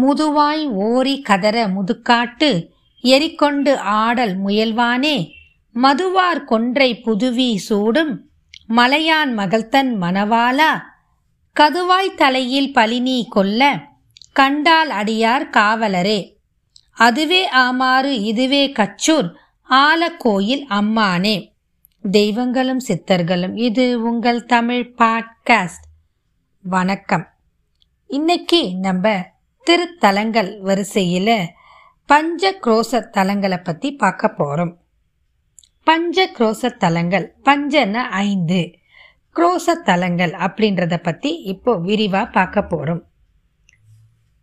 முதுவாய் ஓரி கதற முதுக்காட்டு எரிக்கொண்டு ஆடல் முயல்வானே. மதுவார் கொன்றை புதுவி சூடும் மலையான் மகள்தன் மணவாளா. கதுவாய் தலையில் பலினி கொல்ல கண்டால் அடியார் காவலரே. அதுவே ஆமாறு இதுவே கச்சூர் ஆலக்கோயில் அம்மானே. தெய்வங்களும் சித்தர்களும் இது உங்கள் தமிழ் பாட்காஸ்ட். வணக்கம். இன்னைக்கு நம்ம திருத்தலங்கள் வரிசையில் பஞ்ச குரோச தலங்களை பற்றி பார்க்க போகிறோம் பஞ்ச குரோச தலங்கள் பஞ்சன ஐந்து. குரோச தலங்கள் அப்படின்றத பற்றி இப்போ விரிவாக பார்க்க போகிறோம்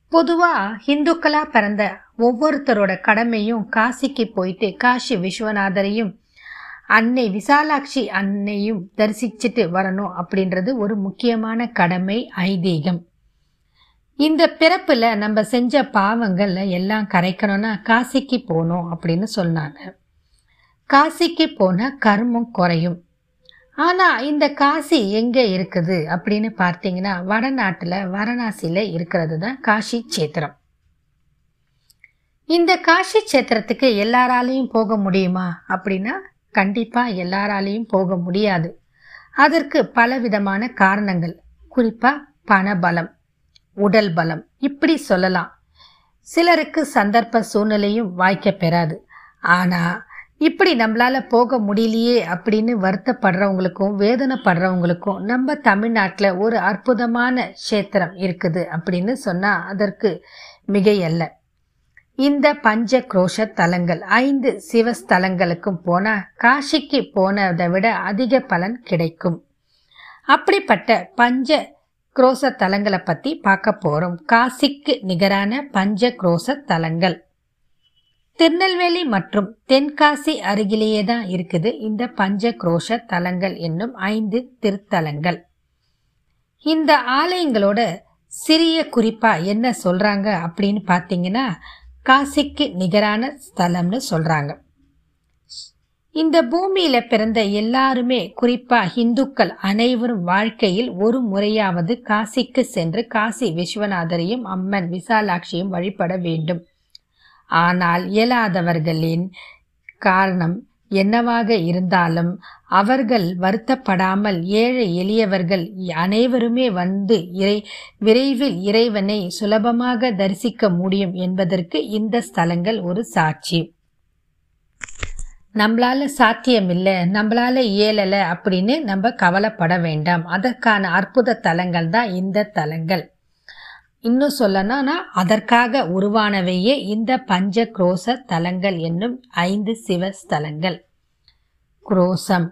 பொதுவாக ஹிந்துக்களாக பிறந்த ஒவ்வொருத்தரோட கடமையும் காசிக்கு போயிட்டு காசி விஸ்வநாதரையும் அன்னை விசாலாட்சி அன்னையும் தரிசிச்சுட்டு வரணும் அப்படின்றது ஒரு முக்கியமான கடமை ஐதீகம். இந்த பிறப்பில் நம்ம செஞ்ச பாவங்கள்ல எல்லாம் கரைக்கணும்னா காசிக்கு போகணும் அப்படின்னு சொன்னாங்க. காசிக்கு போனால் கர்மம் குறையும். ஆனால் இந்த காசி எங்கே இருக்குது அப்படின்னு பார்த்தீங்கன்னா வடநாட்டில் வாரணாசியில் இருக்கிறது தான் காசி சேத்திரம் இந்த காசி சேத்திரத்துக்கு எல்லாராலையும் போக முடியுமா? அப்படின்னா கண்டிப்பாக எல்லாராலையும் போக முடியாது. அதற்கு பலவிதமான காரணங்கள். குறிப்பாக பணபலம். உடல் பலம். இப்படி சொல்லலாம். சிலருக்கு சந்தர்ப்ப சூழ்நிலையும் வாய்க்க பெறாது. ஆனால் இப்படி நம்மளால போக முடியலையே அப்படின்னு வருத்தப்படுறவங்களுக்கும் வேதனைப்படுறவங்களுக்கும் நம்ம தமிழ்நாட்டில் ஒரு அற்புதமான கஷேத்திரம் இருக்குது அப்படின்னு சொன்னால் அதற்கு மிகையல்ல. இந்த பஞ்ச குரோஷ தலங்கள் ஐந்து சிவஸ்தலங்களுக்கும் போனால் காசிக்கு போனதை விட அதிக பலன் கிடைக்கும். அப்படிப்பட்ட பஞ்ச குரோச தலங்களை பற்றி பார்க்க போகிறோம் காசிக்கு நிகரான பஞ்ச குரோச தலங்கள். திருநெல்வேலி மற்றும் தென்காசி அருகிலேயே தான் இருக்குது இந்த பஞ்ச குரோஷ தலங்கள் என்னும் ஐந்து திருத்தலங்கள். இந்த ஆலயங்களோட சிறிய குறிப்பா என்ன சொல்றாங்க அப்படின்னு பார்த்தீங்கன்னா காசிக்கு நிகரான ஸ்தலம்னு சொல்றாங்க. இந்த பூமியில பிறந்த எல்லாருமே குறிப்பா இந்துக்கள் அனைவரும் வாழ்க்கையில் ஒரு முறையாவது காசிக்கு சென்று காசி விஸ்வநாதரையும் அம்மன் விசாலாட்சியும் வழிபட வேண்டும். ஆனால் இயலாதவர்களின் காரணம் என்னவாக இருந்தாலும் அவர்கள் வருத்தப்படாமல் ஏழை எளியவர்கள் அனைவருமே வந்து இறை விரைவில் இறைவனை சுலபமாக தரிசிக்க முடியும் என்பதற்கு இந்த ஸ்தலங்கள் ஒரு சாட்சி. நம்மளால சாத்தியம் இல்லை நம்மளால இயலலை அப்படின்னு நம்ம கவலைப்பட வேண்டாம். அதற்கான அற்புத தலங்கள் தான் இந்த தலங்கள். இன்னும் சொல்லணும்னா அதற்காக உருவானவையே இந்த பஞ்ச குரோச தலங்கள் என்னும் ஐந்து சிவ ஸ்தலங்கள். குரோசம்.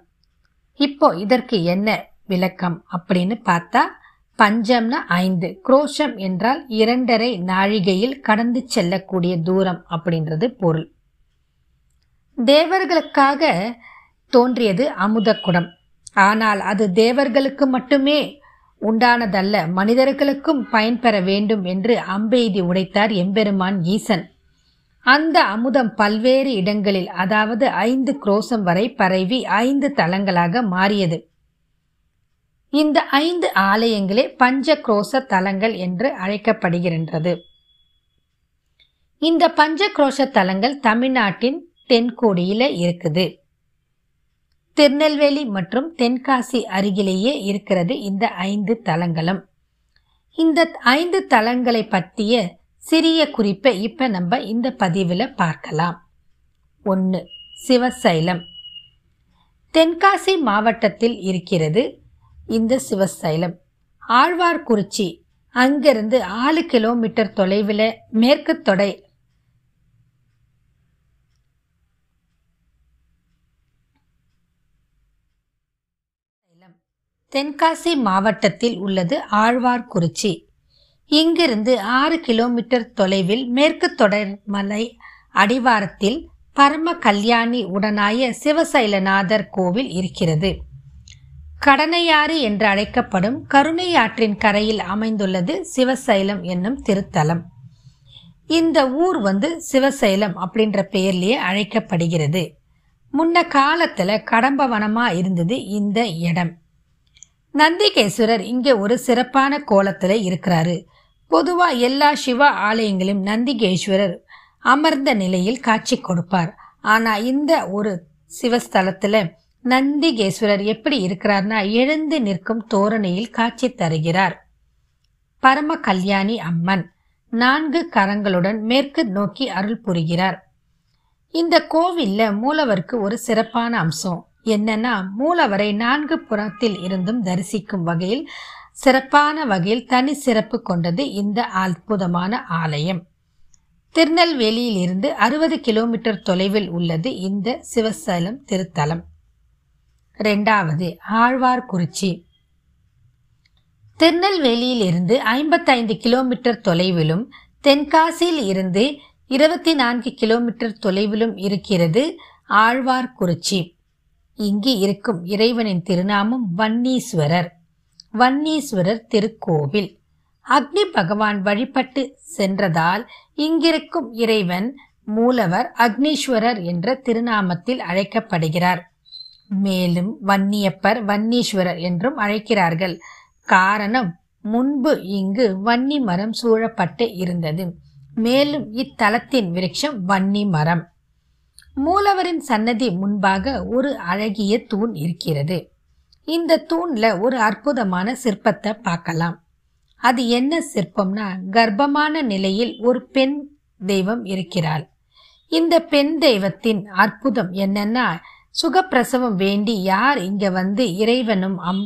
இப்போ இதற்கு என்ன விளக்கம் அப்படின்னு பார்த்தா பஞ்சம்னா ஐந்து. குரோஷம் என்றால் இரண்டரை நாழிகையில் கடந்து செல்லக்கூடிய தூரம் அப்படின்றது பொருள். தேவர்களுக்காக தோன்றியது அமுதக்குடம் ஆனால் அது தேவர்களுக்கு மட்டுமே உண்டானதல்ல மனிதர்களுக்கும் பயன்பெற வேண்டும் என்று அம்பெய்தி உடைத்தார் எம்பெருமான் ஈசன். அந்த அமுதம் பல்வேறு இடங்களில் அதாவது ஐந்து குரோசம் வரை பரவி ஐந்து தலங்களாக மாறியது. இந்த ஐந்து ஆலயங்களே பஞ்ச குரோச தலங்கள் என்று அழைக்கப்படுகின்றது. இந்த பஞ்ச குரோஷ தலங்கள் தமிழ்நாட்டின் தென்கோடியில இருக்குது. திருநெல்வேலி மற்றும் தென்காசி அருகிலேயே இருக்கிறது இந்த ஐந்து தலங்களும். இந்த ஐந்து தலங்களை பற்றிய சிறிய குறிப்பை இப்போ நம்ம இந்த பதிவில் பார்க்கலாம். ஒன்று சிவசைலம். தென்காசி மாவட்டத்தில் இருக்கிறது இந்த சிவசைலம். ஆழ்வார்குறிச்சி அங்கிருந்து ஆறு கிலோமீட்டர் தொலைவில் மேற்கு தொடை தென்காசி மாவட்டத்தில் உள்ளது ஆழ்வார்குறிச்சி. இங்கிருந்து ஆறு கிலோமீட்டர் தொலைவில் மேற்கு தொடர் மலை அடிவாரத்தில் பரம கல்யாணி உடனாய சிவசைலநாதர் கோவில் இருக்கிறது. கடனையாறு என்று அழைக்கப்படும் கருணையாற்றின் கரையில் அமைந்துள்ளது சிவசைலம் என்னும் திருத்தலம். இந்த ஊர் வந்து சிவசைலம் அப்படின்ற பெயர்லேயே அழைக்கப்படுகிறது. முன்ன காலத்துல கடம்பவனமா இருந்தது இந்த இடம். நந்திகேஸ்வரர் இங்கே ஒரு சிறப்பான கோலத்தில் இருக்கிறாரு. பொதுவா எல்லா சிவ ஆலயங்களும் நந்திகேஸ்வரர் அமர்ந்த நிலையில் காட்சி கொடுப்பார். ஆனா இந்த ஒரு சிவஸ்தலத்துல நந்திகேஸ்வரர் எப்படி இருக்கிறார்னா எழுந்து நிற்கும் தோரணையில் காட்சி தருகிறார். பரம கல்யாணி அம்மன் நான்கு கரங்களுடன் மேற்கு நோக்கி அருள் புரிகிறார். இந்த கோவில்ல மூலவருக்கு ஒரு சிறப்பான அம்சம் என்னன்னா மூலவரை நான்கு புறத்தில் இருந்தும் தரிசிக்கும் வகையில் சிறப்பான வகையில் தனி சிறப்பு கொண்டது இந்த அற்புதமான ஆலயம். திருநெல்வேலியில் இருந்து அறுபது கிலோமீட்டர் தொலைவில் உள்ளது இந்த சிவசலம் திருத்தலம். ரெண்டாவது ஆழ்வார்குறிச்சி. திருநெல்வேலியில் இருந்து ஐம்பத்தைந்து கிலோமீட்டர் தொலைவிலும் தென்காசியில் இருந்து இருபத்தி நான்கு கிலோமீட்டர் தொலைவிலும் இருக்கிறது ஆழ்வார்குறிச்சி. இங்கு இருக்கும் இறைவனின் திருநாமம் வன்னீஸ்வரர். வன்னீஸ்வரர் திருக்கோவில். அக்னி பகவான் வழிபட்டு சென்றதால் இங்கிருக்கும் இறைவன் மூலவர் அக்னீஸ்வரர் என்ற திருநாமத்தில் அழைக்கப்படுகிறார். மேலும் வன்னியப்பர் வன்னீஸ்வரர் என்றும் அழைக்கிறார்கள். காரணம் முன்பு இங்கு வன்னி மரம் சூழப்பட்டு இருந்தது. மேலும் இத்தலத்தின் விருட்சம் வன்னி மரம். மூலவரின் சன்னதி முன்பாக ஒரு அழகிய தூண் இருக்கிறது. இந்த தூண்ல ஒரு அற்புதமான சிற்பத்தை பார்க்கலாம். அது என்ன சிற்பம்னா கர்ப்பமான நிலையில் ஒரு பெண் தெய்வம் இருக்கிறாள். இந்த பெண் தெய்வத்தின் அற்புதம் என்னன்னா சுகப்பிரசவம் வேண்டி யார் இங்க வந்து இறைவனும் அம்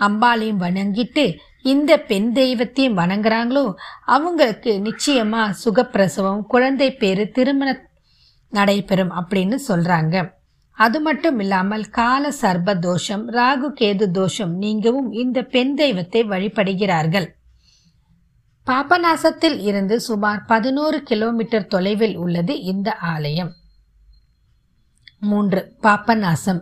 அம்பாளையும் வணங்கிட்டு இந்த பெண் தெய்வத்தையும் வணங்குறாங்களோ அவங்களுக்கு நிச்சயமா சுகப்பிரசவம் குழந்தை பேரு திருமண நடைபெறும் அப்படின்னு சொல்றாங்க. அது மட்டும் இல்லாமல் கால சர்ப தோஷம் ராகு கேது தோஷம் நீங்கவும் இந்த பெண் தெய்வத்தை வழிபடுகிறார்கள். பாபநாசத்தில் இருந்து சுமார் பதினோரு கிலோமீட்டர் தொலைவில் உள்ளது இந்த ஆலயம். மூன்று பாபநாசம்.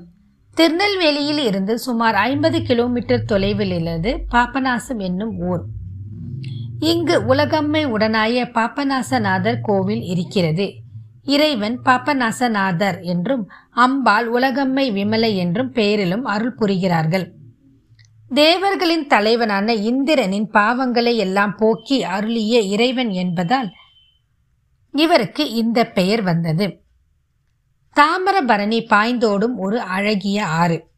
திருநெல்வேலியில் இருந்து சுமார் ஐம்பது கிலோமீட்டர் தொலைவில் உள்ளது பாபநாசம் என்னும் ஊர். இங்கு உலகம்மை உடனாய பாபநாசநாதர் கோவில் இருக்கிறது. இறைவன் பாபநாசநாதர் என்றும் அம்பாள் உலகம்மை விமலை என்றும் பெயரிலும் அருள் புரிகிறார்கள். தேவர்களின் தலைவனான இந்திரனின் பாவங்களை எல்லாம் போக்கி அருளிய இறைவன் என்பதால் இவருக்கு இந்த பெயர் வந்தது. தாமிரபரணி பாய்ந்தோடும் ஒரு அழகிய ஆறு.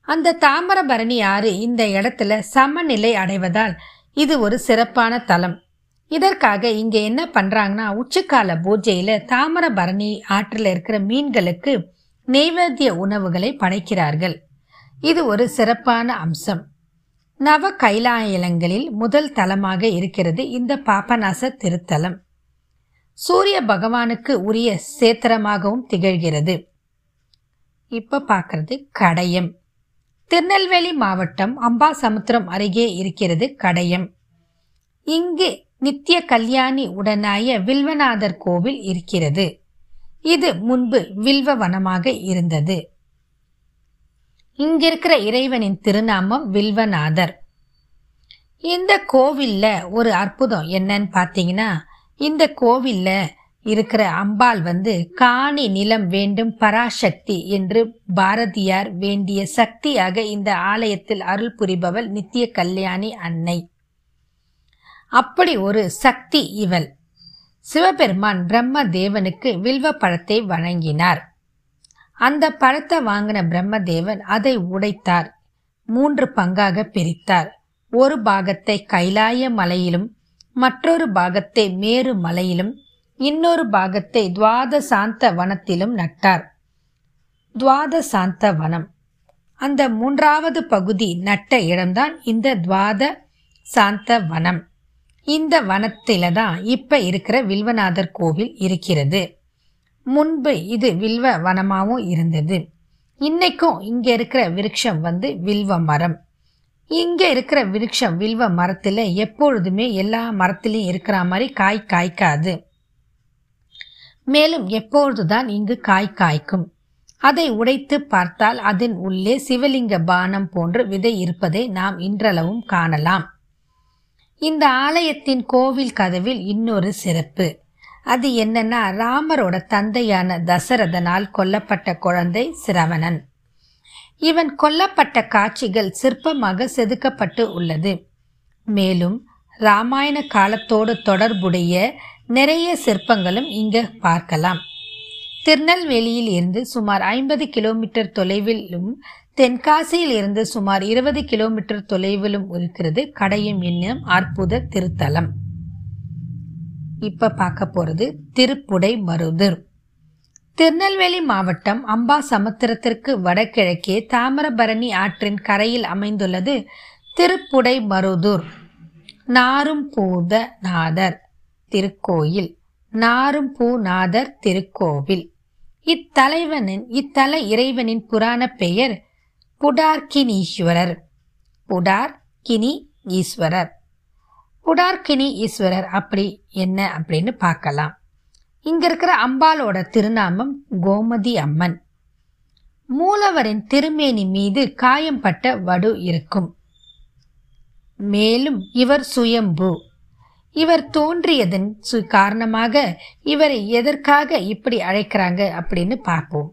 அந்த தாமிரபரணி ஆறு இந்த இடத்துல சமநிலை அடைவதால் இது ஒரு சிறப்பான தலம். இதற்காக இங்க என்ன பண்றாங்கன்னா உச்சிக்கால பூஜையில தாமிரபரணி ஆற்றில் இருக்கிற மீன்களுக்கு நெய்வேத்திய உணவுகளை படைக்கிறார்கள். இது ஒரு சிறப்பான அம்சம். நவ கைலாயலங்களில் முதல் தலமாக இருக்கிறது இந்த பாபநாச திருத்தலம். சூரிய பகவானுக்கு உரிய சேத்திரமாகவும் திகழ்கிறது. இப்ப பார்க்கறது கடையம். திருநெல்வேலி மாவட்டம் அம்பாசமுத்திரம் அருகே இருக்கிறது கடையம். இங்கு நித்திய கல்யாணி உடனாய வில்வநாதர் கோவில் இருக்கிறது. இது முன்பு வில்வ வனமாக இருந்தது. இங்கிருக்கிற இறைவனின் திருநாமம் வில்வநாதர். இந்த கோவில்ல ஒரு அற்புதம் என்னன்னு பார்த்தீங்கன்னா இந்த கோவில்ல இருக்கிற அம்பாள் வந்து காணி நிலம் வேண்டும் பராசக்தி என்று பாரதியார் வேண்டிய சக்தியாக இந்த ஆலயத்தில் அருள் புரிபவள் நித்திய கல்யாணி அன்னை. அப்படி ஒரு சக்தி இவள். சிவபெருமான் பிரம்ம தேவனுக்கு வில்வ பழத்தை வழங்கினார் அந்த பழத்தை வாங்கின பிரம்மதேவன் அதை உடைத்தார். மூன்று பங்காக பிரித்தார். ஒரு பாகத்தை கைலாய மலையிலும் மற்றொரு பாகத்தை மேரு மலையிலும் இன்னொரு பாகத்தை துவாத சாந்த வனத்திலும் நட்டார். துவாத சாந்த வனம். அந்த மூன்றாவது பகுதி நட்ட இடம்தான் இந்த துவாத சாந்த வனம். இந்த வனத்தில தான் இப்ப இருக்கிற வில்வநாதர் கோவில் இருக்கிறது. முன்பு இது வில்வ வனமாகவும் இருந்தது. இன்னைக்கும் இங்க இருக்கிற விருட்சம் வந்து வில்வ மரம். இங்க இருக்கிற விருட்சம் வில்வ மரத்துல எப்பொழுதுமே எல்லா மரத்திலையும் இருக்கிற மாதிரி காய் காய்க்காது. மேலும் எப்பொழுதுதான் இங்கு காய் காய்க்கும். அதை உடைத்து பார்த்தால் அதன் உள்ளே சிவலிங்க பானம் போன்று விதை இருப்பதை நாம் இன்றளவும் காணலாம். இந்த ஆலயத்தின் கோவில் கதவில் இன்னொரு சிறப்பு. அது என்னன்னா ராமரோட தந்தையான தசரதனால் கொல்லப்பட்ட குழந்தை சிரவணன். இவன் கொல்லப்பட்ட காட்சிகள் சிற்பமாக செதுக்கப்பட்டு உள்ளது. மேலும் ராமாயண காலத்தோடு தொடர்புடைய நிறைய சிற்பங்களும் இங்க பார்க்கலாம். திருநெல்வேலியில் இருந்து சுமார் ஐம்பது கிலோமீட்டர் தொலைவிலும் தென்காசியில் இருந்து சுமார் இருபது கிலோமீட்டர் தொலைவிலும் இருக்கிறது கடையும் என்னும் அற்புத திருத்தலம். இப்ப பார்க்க போறது திருப்புடை மருதூர் திருநெல்வேலி மாவட்டம் அம்பா சமுத்திரத்திற்கு வடகிழக்கே தாமிரபரணி ஆற்றின் கரையில் அமைந்துள்ளது திருப்புடை மருதூர் நாரும்பூத நாதர் திருக்கோயில். நாரும்பூநாதர் திருக்கோவில். இத்தலைவனின் இத்தல இறைவனின் புராண பெயர் புடார்கினீஸ்வரர். புடார்கினி ஈஸ்வரர் புடார்கினி ஈஸ்வரர் அப்படி என்ன அப்படின்னு பார்க்கலாம். இங்க இருக்கிற அம்பாலோட திருநாமம் கோமதி அம்மன். மூலவரின் திருமேனி மீது காயம்பட்ட வடு இருக்கும். மேலும் இவர் சுயம்பு. இவர் தோன்றியதன் சு காரணமாக இவரை எதற்காக இப்படி அழைக்கிறாங்க அப்படின்னு பார்ப்போம்.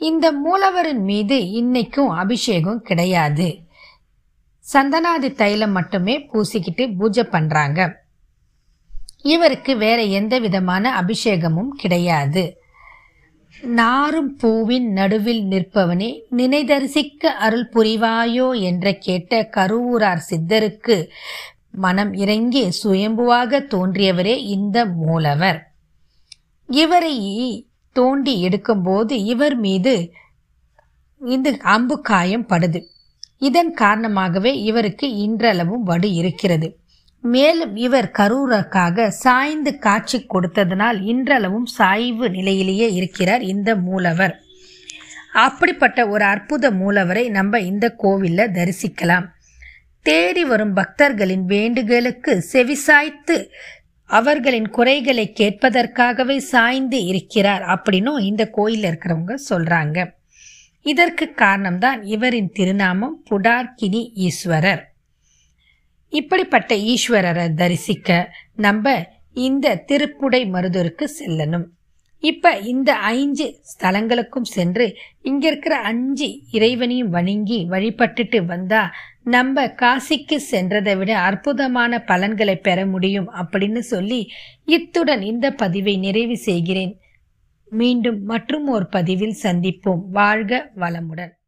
இந்த மூலவரின் மீது இன்னைக்கும் அபிஷேகம் கிடையாது. சந்தனாதி தைலம் மட்டுமே பூசிக்கிட்டு பூஜை பண்றாங்க. இவருக்கு வேற எந்த விதமான அபிஷேகமும் கிடையாது. நாரும் பூவின் நடுவில் நிற்பவனே நினைதரிசிக்க அருள் புரிவாயோ என்ற கேட்ட கருவூரார் சித்தருக்கு மனம் இறங்கி சுயம்புவாக தோன்றியவரே இந்த மூலவர். இவரை தோண்டி எடுக்கும்போது இவர் மீது இந்த அம்பு காயம் படுது. இதன் காரணமாகவே இவருக்கு இன்றளவும் வடு இருக்கிறது. மேலும் இவர் கரூரக்காக சாய்ந்து காட்சி கொடுத்ததனால் இன்றளவும் சாய்வு நிலையிலேயே இருக்கிறார் இந்த மூலவர். அப்படிப்பட்ட ஒரு அற்புத மூலவரை நம்ம இந்த கோவிலில் தரிசிக்கலாம். தேடி வரும் பக்தர்களின் வேண்டுகளுக்கு செவிசாய்த்து அவர்களின் குறைகளை கேட்பதற்காகவே சாய்ந்து இருக்கிறார் அப்படின்னும் இந்த கோயிலில் இருக்கிறவங்க சொல்றாங்க. இதற்கு காரணம்தான் இவரின் திருநாமம் புடார்கினி ஈஸ்வரர். இப்படிப்பட்ட ஈஸ்வரரை தரிசிக்க நம்ம இந்த திருப்புடை மருதூருக்கு செல்லணும். இப்ப இந்த ஐந்து ஸ்தலங்களுக்கும் சென்று இங்க இருக்கிற அஞ்சு இறைவனையும் வணங்கி வழிபட்டுட்டு வந்தா நம்ம காசிக்கு சென்றதை விட அற்புதமான பலன்களை பெற முடியும் அப்படின்னு சொல்லி இத்துடன் இந்த பதிவை நிறைவு செய்கிறேன். மீண்டும் மற்றும் ஒரு பதிவில் சந்திப்போம். வாழ்க வளமுடன்.